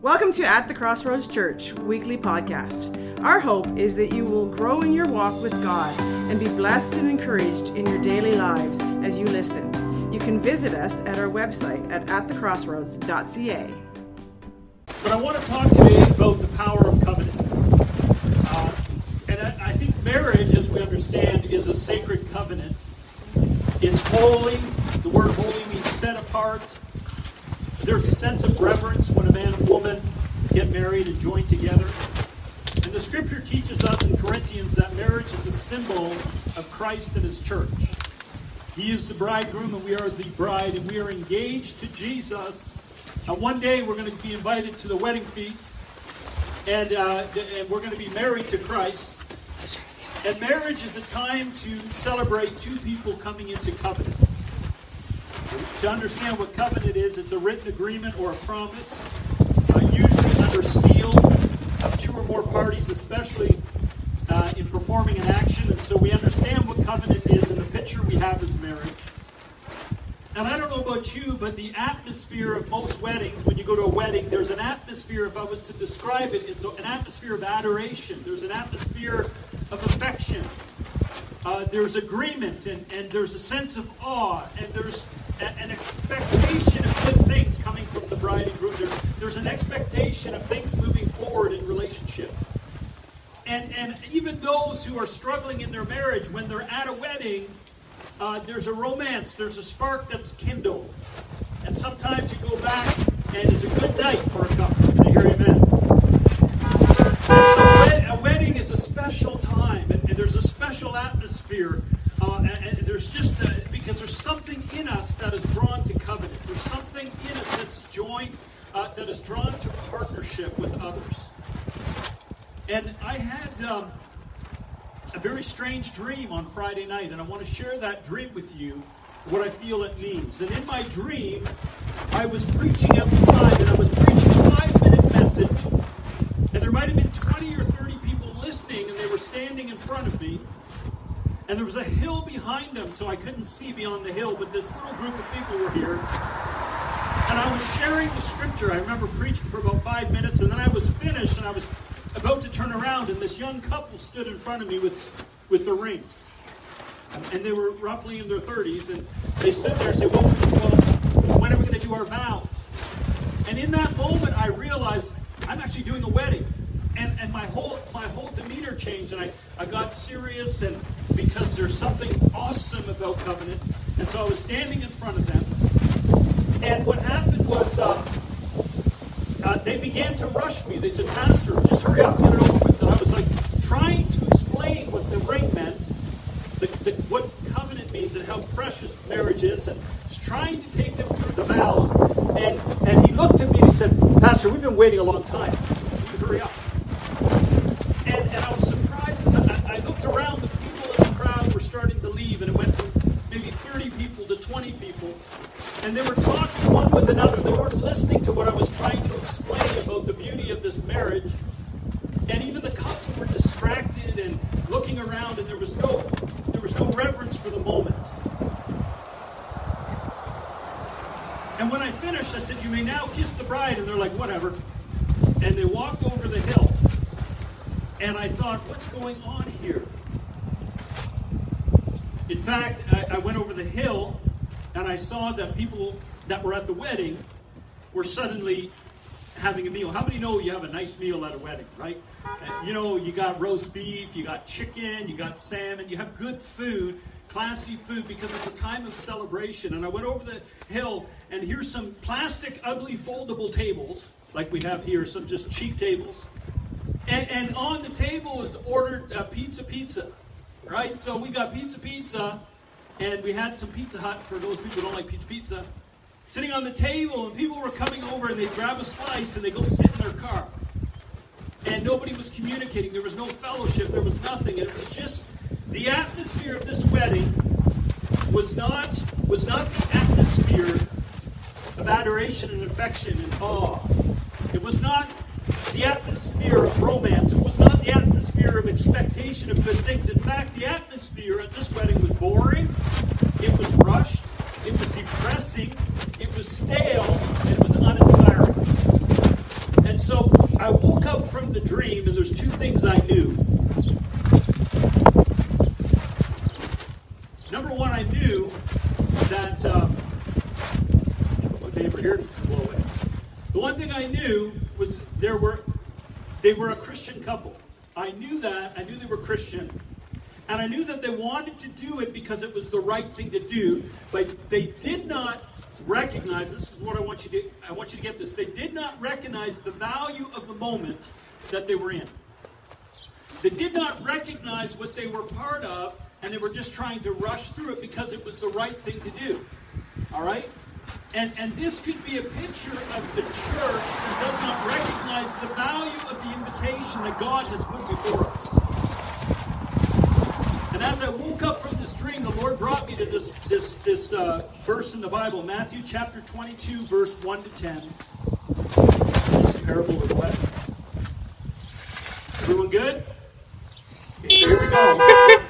Welcome to At the Crossroads Church weekly podcast. Our hope is that you will grow in your walk with God and be blessed and encouraged in your daily lives as you listen. You can visit us at our website at atthecrossroads.ca. But I want to talk today about the power of covenant. Uh, and I, I think marriage, as we understand, is a sacred covenant. It's holy. The word holy means set apart. There's a sense of reverence when a man and woman get married and join together. And the scripture teaches us in Corinthians that marriage is a symbol of Christ and his church. He is the bridegroom and we are the bride, and we are engaged to Jesus. And one day we're going to be invited to the wedding feast, and, uh, and we're going to be married to Christ. And marriage is a time to celebrate two people coming into covenant. To understand what covenant is, it's a written agreement or a promise, uh, usually under seal of two or more parties, especially uh, in performing an action. And so we understand what covenant is, and the picture we have is marriage. And I don't know about you, but the atmosphere of most weddings, when you go to a wedding, there's an atmosphere, if I was to describe it, it's an atmosphere of adoration. There's an atmosphere of affection. Uh, there's agreement, and, and there's a sense of awe, and there's a, an expectation of good things coming from the bride and groom. There's, there's an expectation of things moving forward in relationship. And, and even those who are struggling in their marriage, when they're at a wedding, uh, there's a romance, there's a spark that's kindled. And sometimes you go back and it's a good night for a couple. Can I hear amen? So a wedding is a special time, and, and there's a special atmosphere. Uh, and, and, there's just a, because there's something in us that is drawn to covenant. There's something in us that's joined, uh, that is drawn to partnership with others. And I had. Um, a very strange dream on Friday night, and I want to share that dream with you, what I feel it means. And in my dream, I was preaching outside, and I was preaching a five minute message. And there might have been 20 or 30 people listening, and they were standing in front of me. And there was a hill behind them, so I couldn't see beyond the hill, but this little group of people were here. And I was sharing the scripture. I remember preaching for about five minutes, and then I was finished, and I was about to turn around, and this young couple stood in front of me with, with the rings. And they were roughly in their 30s, and they stood there and said, well, well when are we going to do our vows? And in that moment, I realized I'm actually doing a wedding. And, and my whole my whole demeanor changed, and I, I got serious, and because there's something awesome about covenant, and so I was standing in front of them. And what happened was, uh, uh, they began to rush me. They said, Pastor, just hurry up, get it over with. And I was like trying to explain what the ring meant, the, the, what covenant means, and how precious marriage is, and trying to take them through the vows. And, and he looked at me and he said, Pastor, we've been waiting a long time. You hurry up. And, and I was surprised. I, I looked around, the people in the crowd were starting to leave, and it went from maybe 30 people to 20 people. And they were talking one with another. They weren't listening to what I was trying to explain about the beauty of this marriage. And even the couple were distracted and looking around, and there was no there was no reverence for the moment. And when I finished, I said, You may now kiss the bride. And they're like, Whatever. And they walked over the hill. And I thought, What's going on here? In fact, I, I went over the hill and I saw that people that were at the wedding were suddenly having a meal. How many know you have a nice meal at a wedding, right? And, you know, you got roast beef, you got chicken, you got salmon, you have good food, classy food, because it's a time of celebration. And I went over the hill, and here's some plastic, ugly, foldable tables, like we have here, some just cheap tables. And, and on the table is ordered uh, pizza, pizza, right? So we got pizza, pizza, and we had some Pizza Hut for those people who don't like pizza, pizza sitting on the table, and people were coming over and they'd grab a slice and they go sit in their car. And nobody was communicating. There was no fellowship. There was nothing. And it was just the atmosphere of this wedding was not was not the atmosphere of adoration and affection and awe. It was not the atmosphere of romance. It was not the atmosphere of expectation of good things. In fact, the atmosphere at this wedding was boring. It was rushed. It was depressing. It was stale. And it was uninspiring. And so I woke up from the dream, and there's two things I knew. Number one, I knew that um, my here blow away. The one thing I knew was there were they were a Christian couple. I knew that. I knew they were Christian. And I knew that they wanted to do it because it was the right thing to do, but they did not recognize this is what I want you to I want you to get this. They did not recognize the value of the moment that they were in. They did not recognize what they were part of, and they were just trying to rush through it because it was the right thing to do. All right? And, and this could be a picture of the church that does not recognize the value of the that God has put before us. And as I woke up from this dream, the Lord brought me to this, this, this uh, verse in the Bible, Matthew chapter 22, verse 1 to 10. It's a parable of feast. Everyone good? Here we go.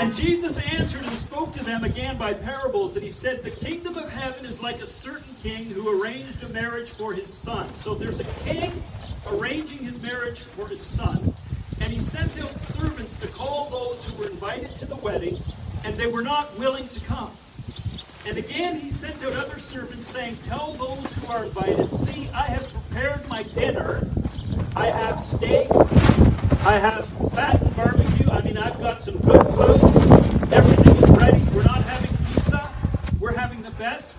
And Jesus answered and spoke to them again by parables, and he said, The kingdom of heaven is like a certain king who arranged a marriage for his son. So there's a king arranging his marriage for his son, and he sent out servants to call those who were invited to the wedding, and they were not willing to come. And again he sent out other servants, saying, Tell those who are invited, See, I have prepared my dinner. I have steak. I have fat and barbecue. I mean, I've got some good food. Everything is ready. We're not having pizza. We're having the best.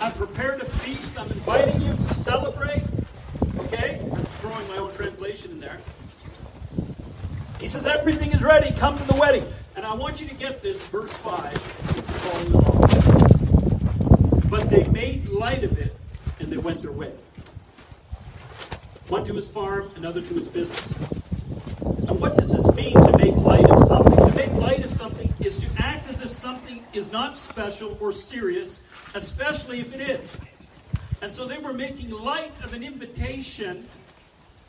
I've prepared a feast. I'm inviting you to celebrate. Okay? I'm throwing my own translation in there. He says, Everything is ready. Come to the wedding. And I want you to get this, verse 5. But they made light of it and they went their way. One to his farm, another to his business. And what does this mean to make light of something? To make light of something is to act as if something is not special or serious, especially if it is. And so they were making light of an invitation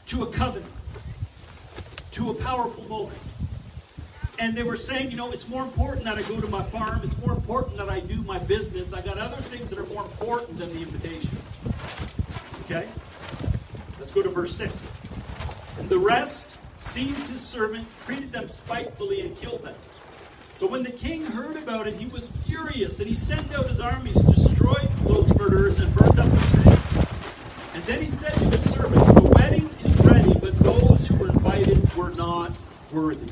to a covenant, to a powerful moment. And they were saying, you know, it's more important that I go to my farm, it's more important that I do my business. I got other things that are more important than the invitation. Okay? Let's go to verse 6. And the rest seized his servant, treated them spitefully, and killed them. But when the king heard about it, he was furious, and he sent out his armies, destroyed those murderers, and burnt up the city. And then he said to his servants, The wedding those who were invited were not worthy.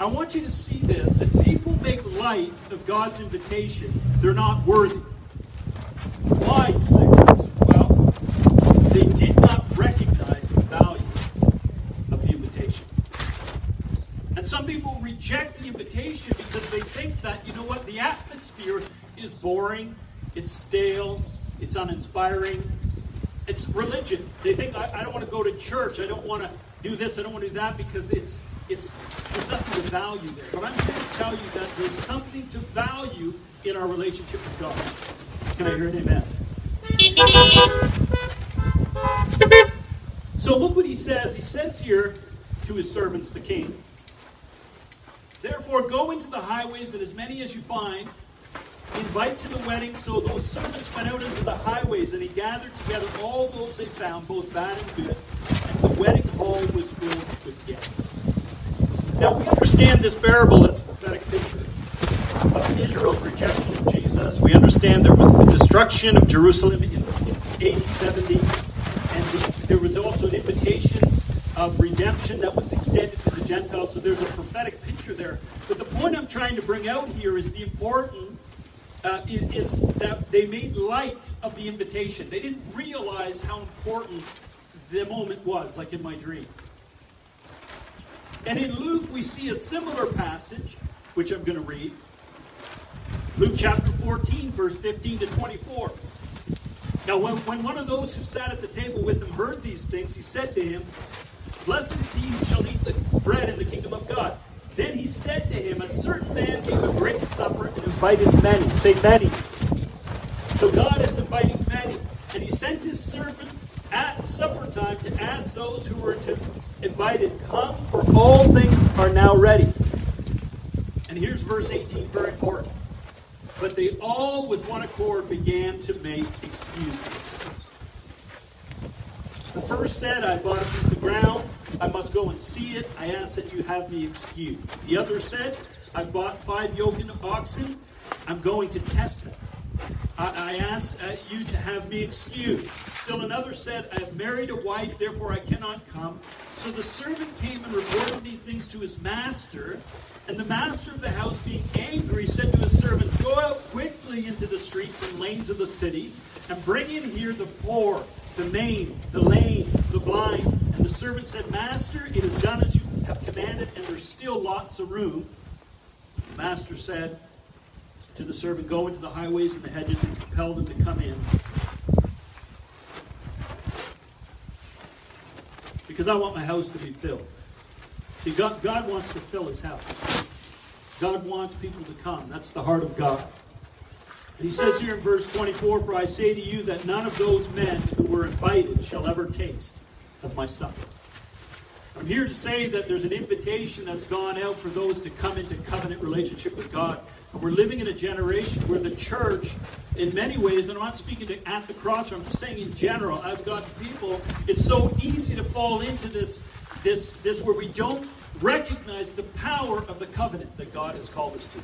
I want you to see this. If people make light of God's invitation, they're not worthy. Why, you say? Well, they did not recognize the value of the invitation. And some people reject the invitation because they think that, you know what, the atmosphere is boring, it's stale, it's uninspiring, it's religion. They think, I, I don't want to go to church, I don't want to do this, I don't want to do that because it's it's there's nothing to value there. But I'm here to tell you that there's something to value in our relationship with God. Can I hear an amen? So look what he says. He says here to his servants, the king. Therefore, go into the highways, and as many as you find, invite to the wedding. So those servants went out into the highways, and he gathered together all those they found, both bad and good. And the wedding hall was filled with guests. Now we understand this parable as a prophetic picture of Israel's rejection of Jesus. We understand there was the destruction of Jerusalem in, in AD 70, and the, there was also an invitation of redemption that was extended to the Gentiles. So there's a prophetic picture there. But the point I'm trying to bring out here is the important uh, is that they made light of the invitation. They didn't realize how important the moment was, like in my dream. And in Luke, we see a similar passage, which I'm going to read. Luke chapter 14, verse 15 to 24. Now, when, when one of those who sat at the table with him heard these things, he said to him, Blessed is he who shall eat the bread in the kingdom of God. Then he said to him, A certain man gave a great supper and invited many. Say many. So God is inviting many. And he sent his servant at supper time to ask those who were to invited, Come, for all things are now ready. And here's verse 18, very important. But they all with one accord began to make excuses. The first said, I bought a piece of ground. I must go and see it. I ask that you have me excused. The other said, I bought five yoke of oxen. I'm going to test them. I, I ask uh, you to have me excused. Still another said, I have married a wife, therefore I cannot come. So the servant came and reported these things to his master. And the master of the house, being angry, said to his servants, Go out quickly into the streets and lanes of the city, and bring in here the poor the maimed, the lame, the blind. And the servant said, Master, it is done as you have commanded, and there's still lots of room. The master said to the servant, Go into the highways and the hedges and compel them to come in. Because I want my house to be filled. See, God, God wants to fill his house. God wants people to come. That's the heart of God. And he says here in verse 24, For I say to you that none of those men who were invited shall ever taste of my supper. I'm here to say that there's an invitation that's gone out for those to come into covenant relationship with God. And we're living in a generation where the church, in many ways, and I'm not speaking to at the cross, I'm just saying in general, as God's people, it's so easy to fall into this, this, this where we don't recognize the power of the covenant that God has called us to.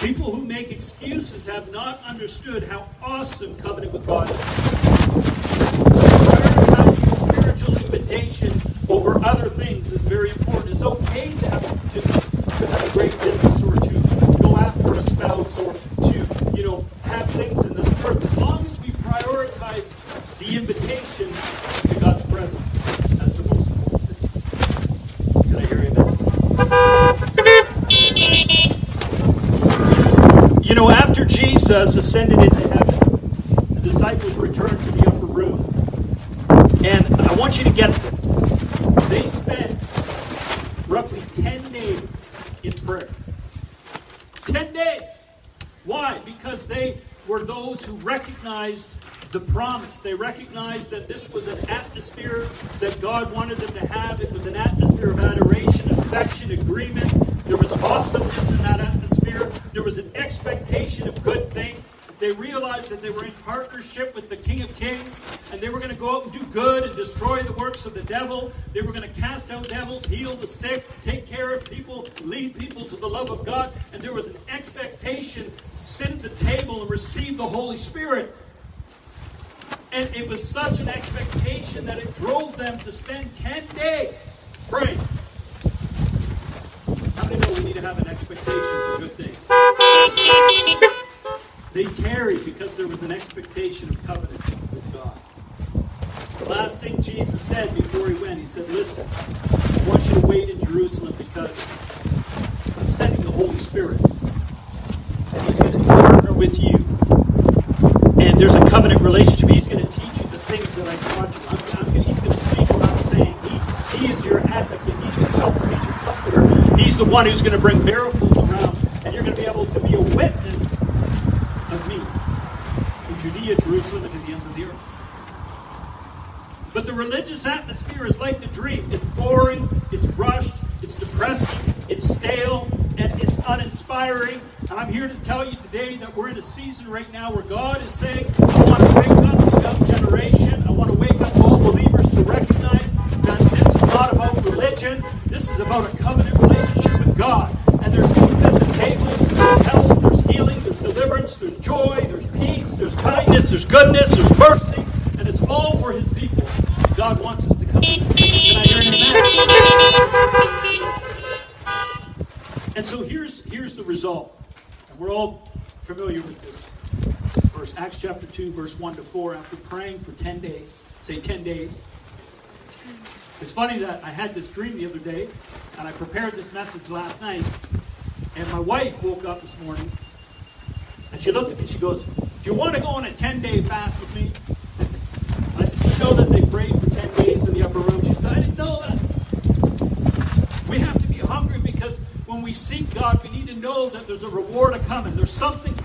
People who make excuses have not understood how awesome covenant with God is. Prioritizing spiritual invitation over other things is very important. It's okay to have, to, to have a great business or to go after a spouse or to, you know, have things in this earth. As long as we prioritize the invitation to God's presence. That's the most important thing. Can I hear amen? You know, after Jesus ascended into heaven, the disciples returned to the upper room. And I want you to get this. They spent roughly 10 days in prayer. 10 days. Why? Because they were those who recognized the promise. They recognized that this was an atmosphere that God wanted them to have. It was an atmosphere of adoration, affection, agreement. There was awesomeness in that atmosphere. There was an expectation of good things. They realized that they were in partnership with the King of Kings, and they were going to go out and do good and destroy the works of the devil. They were going to cast out devils, heal the sick, take care of people, lead people to the love of God. And there was an expectation to sit at the table and receive the Holy Spirit. And it was such an expectation that it drove them to spend 10 days praying. How many know we need to have an expectation for good things? They tarried there was an expectation of covenant with God. The last thing Jesus said before he went, he said, Listen, I want you to wait in Jerusalem because I'm sending the Holy Spirit. And he's going to partner with you. And there's a covenant relationship. He's going to teach you the things that I taught you. I'm, I'm going to, he's going to speak what I'm saying. He, he is your advocate. He's your helper. He's your comforter. He's the one who's going to bring miracles around. And you're going to be able to be a witness of me in Judea, Jerusalem, and to the ends of the earth. But the religious atmosphere is like the dream. It's boring, it's rushed, it's depressing, it's stale, and it's uninspiring. And I'm here to tell you today that we're in a season right now where God is saying, I want to wake up the young generation. I want to wake up all believers to recognize that this is not about religion. This is about a covenant relationship with God. And there's food at the table, there's health, there's healing, there's deliverance, there's joy, there's peace, there's kindness, there's goodness, there's mercy, and it's all for His people. God wants us to come. Can I hear an amen? And so here's here's the result. And we're all familiar with this, this verse. Acts chapter 2, verse 1 to 4. After praying for 10 days, say 10 days. It's funny that I had this dream the other day, and I prepared this message last night, and my wife woke up this morning, and she looked at me, she goes, Do you want to go on a 10-day fast with me? I said, You know that they prayed for 10 days in the upper room? She said, I didn't know that. We have to be hungry because when we seek God, we need to know that there's a reward coming. There's something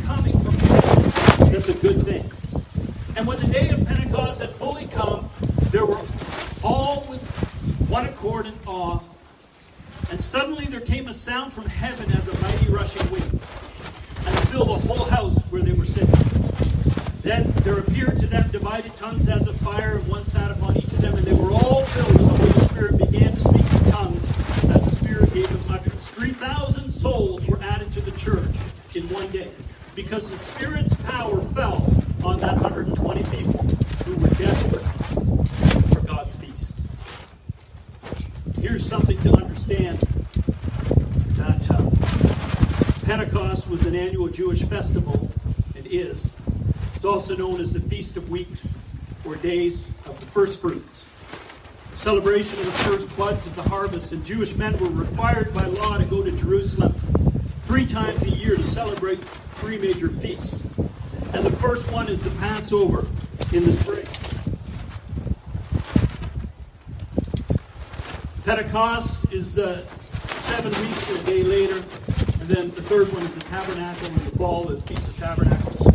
that's a good thing. And when the day of Pentecost had fully come, there were all with one accord in awe. And suddenly there came a sound from heaven as a mighty rushing wind, and filled the whole house where they were sitting. Then there appeared to them divided tongues as of fire, and one sat upon each of them, and they were all filled with the Holy Spirit, and began to speak in tongues as the Spirit gave them utterance. 3,000 souls were added to the church in one day because the Spirit's power fell on that 120 people who were desperate for God's feast. Here's something to understand that uh, Pentecost was an annual Jewish festival, and is. It's also known as the Feast of Weeks, or Days of the First Fruits. Celebration of the first buds of the harvest, and Jewish men were required by law to go to Jerusalem three times a year to celebrate three major feasts. And the first one is the Passover in the spring. Pentecost is uh, seven weeks a day later. And then the third one is the Tabernacle in the fall, the Feast of Tabernacles.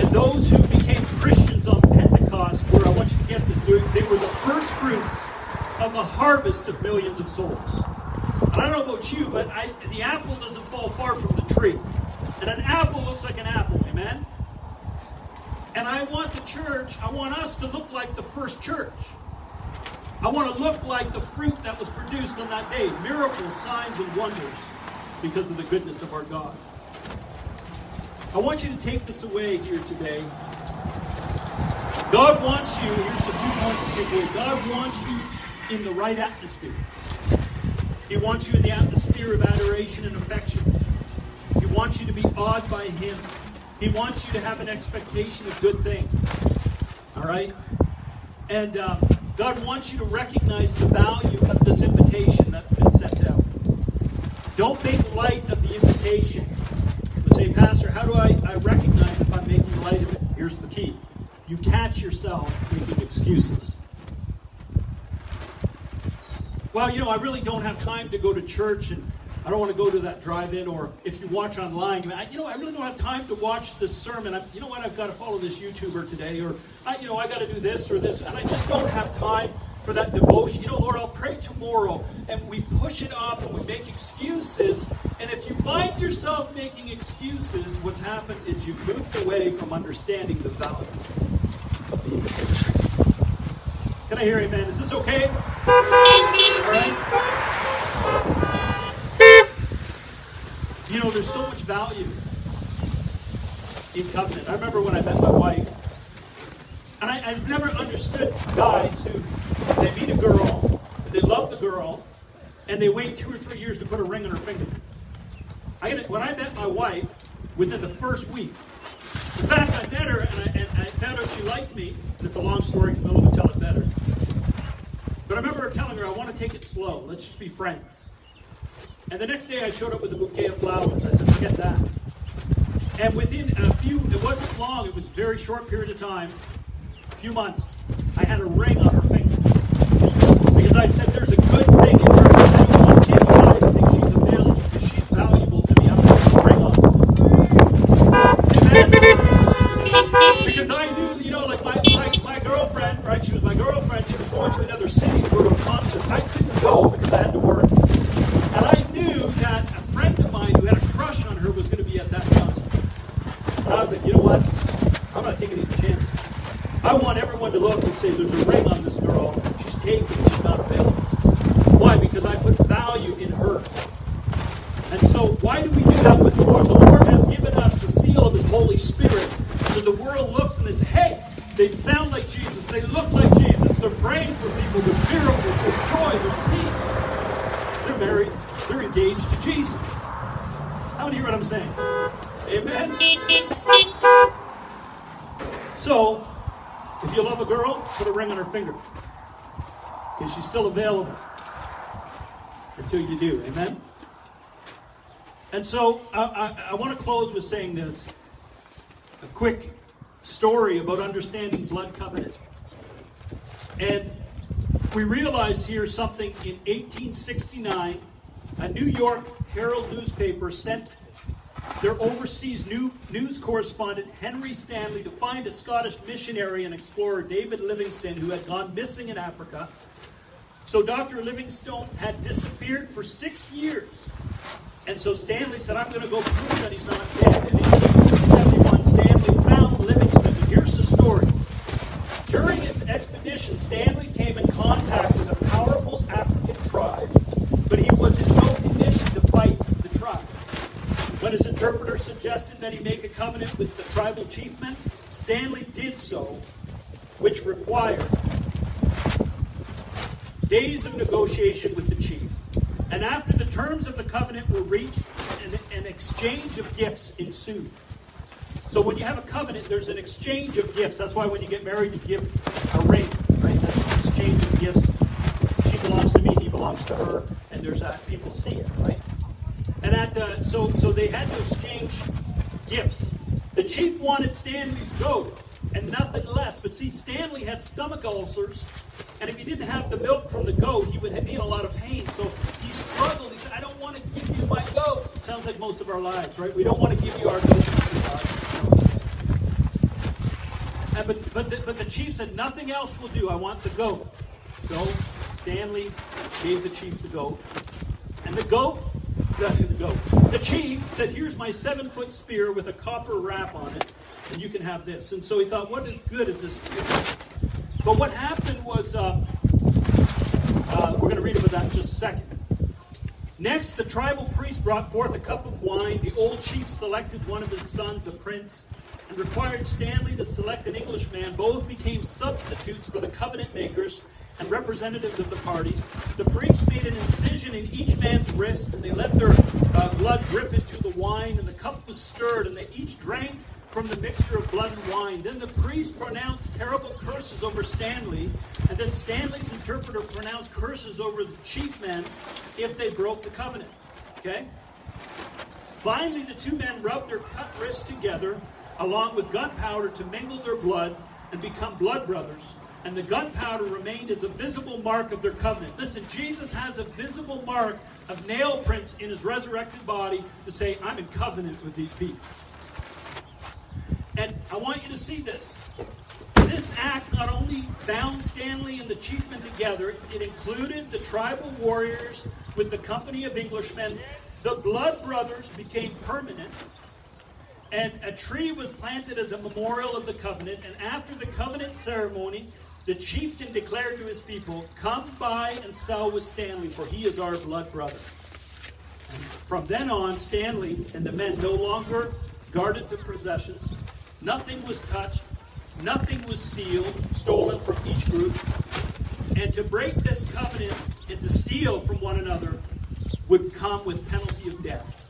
And those who became Christians on Pentecost were, I want you to get this, they were the first fruits of a harvest of millions of souls. I don't know about you, but I, the apple doesn't fall far from the tree. And an apple looks like an apple, amen? And I want the church, I want us to look like the first church. I want to look like the fruit that was produced on that day miracles, signs, and wonders because of the goodness of our God. I want you to take this away here today. God wants you, here's a few points to take away. God wants you in the right atmosphere. He wants you in the atmosphere of adoration and affection. Wants you to be awed by Him. He wants you to have an expectation of good things. All right? And uh, God wants you to recognize the value of this invitation that's been sent out. Don't make light of the invitation. You say, Pastor, how do I, I recognize if I'm making light of it? Here's the key. You catch yourself making excuses. Well, you know, I really don't have time to go to church and I don't want to go to that drive-in, or if you watch online, I, you know, I really don't have time to watch this sermon. I, you know what? I've got to follow this YouTuber today, or I, you know, I got to do this or this, and I just don't have time for that devotion. You know, Lord, I'll pray tomorrow, and we push it off and we make excuses. And if you find yourself making excuses, what's happened is you've moved away from understanding the value of the invitation. Can I hear amen? Is this okay? All right. You know, there's so much value in covenant. I remember when I met my wife, and I, have never understood guys who they meet a girl, they love the girl, and they wait two or three years to put a ring on her finger. I, when I met my wife, within the first week, in fact, I met her and I, and I found out she liked me. It's a long story. Camilla would tell it better. But I remember her telling her, I want to take it slow. Let's just be friends. And the next day I showed up with a bouquet of flowers. I said, forget that. And within a few, it wasn't long, it was a very short period of time, a few months, I had a ring on her finger. Because I said, there's a good thing in her. Think she's she's valuable to me. I'm going to ring on Because I knew, you know, like my, my, my girlfriend, right? She was my girlfriend. She was going to another city to go to a concert. I couldn't go because I had to work. And I knew that a friend of mine who had a crush on her was going to be at that concert. And I was like, you know what? I'm not taking any chances. I want everyone to look and say, there's a ring on this girl. She's taken. She's not available. Why? Because I put value in her. And so why do we do that with the Lord? The Lord has given us the seal of His Holy Spirit. So the world looks and they say, hey, they sound like Jesus. They look like Jesus. They're praying for people. There's miracles. There's joy. There's peace. They're married. They're engaged to Jesus. How do you hear what I'm saying? Amen. So, if you love a girl, put a ring on her finger. Because she's still available until you do. Amen? And so, I, I, I want to close with saying this a quick story about understanding blood covenant. And we realize here something in 1869, a New York Herald newspaper sent their overseas new news correspondent Henry Stanley to find a Scottish missionary and explorer David Livingstone who had gone missing in Africa. So Dr. Livingstone had disappeared for six years. And so Stanley said, I'm going to go prove that he's not dead. And in 1871, Stanley found Livingstone And here's the story. During his expedition, Stanley came in contact with a powerful African tribe, but he was in no condition to fight the tribe. When his interpreter suggested that he make a covenant with the tribal chiefmen, Stanley did so, which required days of negotiation with the chief. And after the terms of the covenant were reached, an, an exchange of gifts ensued. So when you have a covenant, there's an exchange of gifts. That's why when you get married, you give a ring, right? That's an exchange of gifts. She belongs to me, he belongs to her, and there's that. People see it, right? And at uh, so so they had to exchange gifts. The chief wanted Stanley's goat and nothing less. But see, Stanley had stomach ulcers, and if he didn't have the milk from the goat, he would be in a lot of pain. So he struggled. He said, "I don't want to give you my goat." Sounds like most of our lives, right? We don't want to give you our goat. And, but but the, but the chief said, "Nothing else will do. I want the goat." So Stanley gave the chief the goat, and the goat the goat. The chief said, Here's my seven foot spear with a copper wrap on it, and you can have this. And so he thought, What good is this spear? But what happened was, uh, uh, we're going to read about that in just a second. Next, the tribal priest brought forth a cup of wine. The old chief selected one of his sons, a prince, and required Stanley to select an Englishman. Both became substitutes for the covenant makers and representatives of the parties. The priests made an incision in each man's wrist, and they let their uh, blood drip into the wine, and the cup was stirred, and they each drank from the mixture of blood and wine. Then the priest pronounced terrible curses over Stanley, and then Stanley's interpreter pronounced curses over the chief men if they broke the covenant. Okay? Finally, the two men rubbed their cut wrists together, along with gunpowder, to mingle their blood and become blood brothers. And the gunpowder remained as a visible mark of their covenant. Listen, Jesus has a visible mark of nail prints in his resurrected body to say, I'm in covenant with these people. And I want you to see this. This act not only bound Stanley and the chiefmen together, it included the tribal warriors with the company of Englishmen. The blood brothers became permanent. And a tree was planted as a memorial of the covenant. And after the covenant ceremony, the chieftain declared to his people, Come buy and sell with Stanley, for he is our blood brother. And from then on, Stanley and the men no longer guarded the possessions. Nothing was touched. Nothing was steal, stolen from each group. And to break this covenant and to steal from one another would come with penalty of death.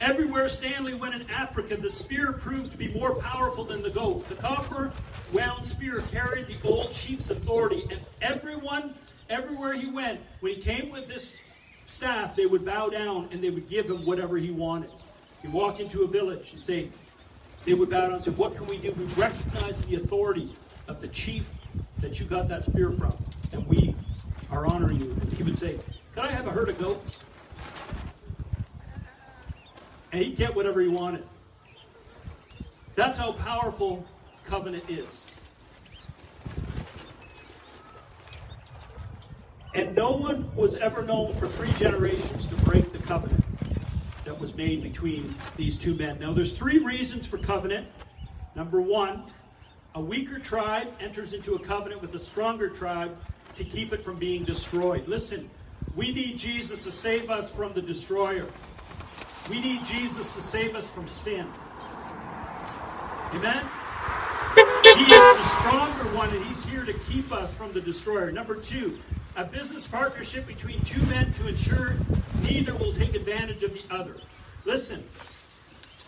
Everywhere Stanley went in Africa, the spear proved to be more powerful than the goat. The copper wound spear carried the old chief's authority, and everyone, everywhere he went, when he came with this staff, they would bow down and they would give him whatever he wanted. He'd walk into a village and say, they would bow down and say, What can we do? We recognize the authority of the chief that you got that spear from, and we are honoring you. And he would say, Could I have a herd of goats? And he'd get whatever he wanted. That's how powerful covenant is. And no one was ever known for three generations to break the covenant that was made between these two men. Now, there's three reasons for covenant. Number one, a weaker tribe enters into a covenant with a stronger tribe to keep it from being destroyed. Listen, we need Jesus to save us from the destroyer. We need Jesus to save us from sin. Amen? He is the stronger one, and He's here to keep us from the destroyer. Number two, a business partnership between two men to ensure neither will take advantage of the other. Listen,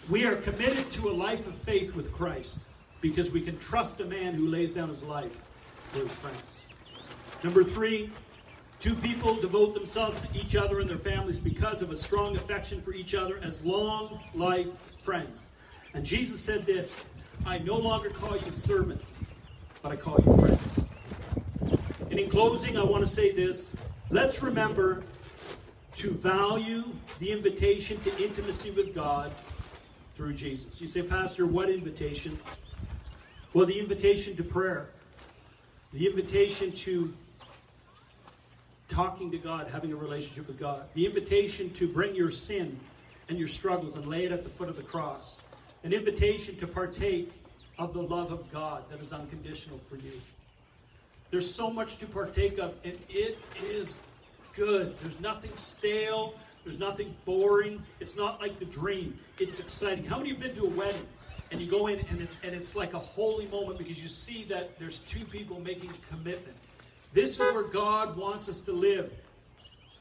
we are committed to a life of faith with Christ because we can trust a man who lays down his life for his friends. Number three, two people devote themselves to each other and their families because of a strong affection for each other as long life friends. And Jesus said this I no longer call you servants, but I call you friends. And in closing, I want to say this. Let's remember to value the invitation to intimacy with God through Jesus. You say, Pastor, what invitation? Well, the invitation to prayer, the invitation to talking to God, having a relationship with God, the invitation to bring your sin and your struggles and lay it at the foot of the cross, an invitation to partake of the love of God that is unconditional for you. There's so much to partake of, and it is good. There's nothing stale. There's nothing boring. It's not like the dream. It's exciting. How many of you have been to a wedding and you go in and, it, and it's like a holy moment because you see that there's two people making a commitment? This is where God wants us to live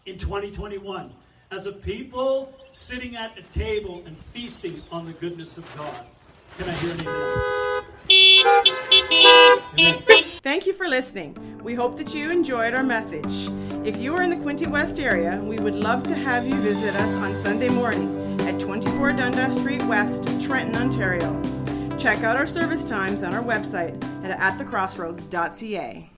in 2021 as a people sitting at a table and feasting on the goodness of God. Can I hear an amen? amen. Thank you for listening. We hope that you enjoyed our message. If you are in the Quinte West area, we would love to have you visit us on Sunday morning at 24 Dundas Street West, Trenton, Ontario. Check out our service times on our website at atthecrossroads.ca.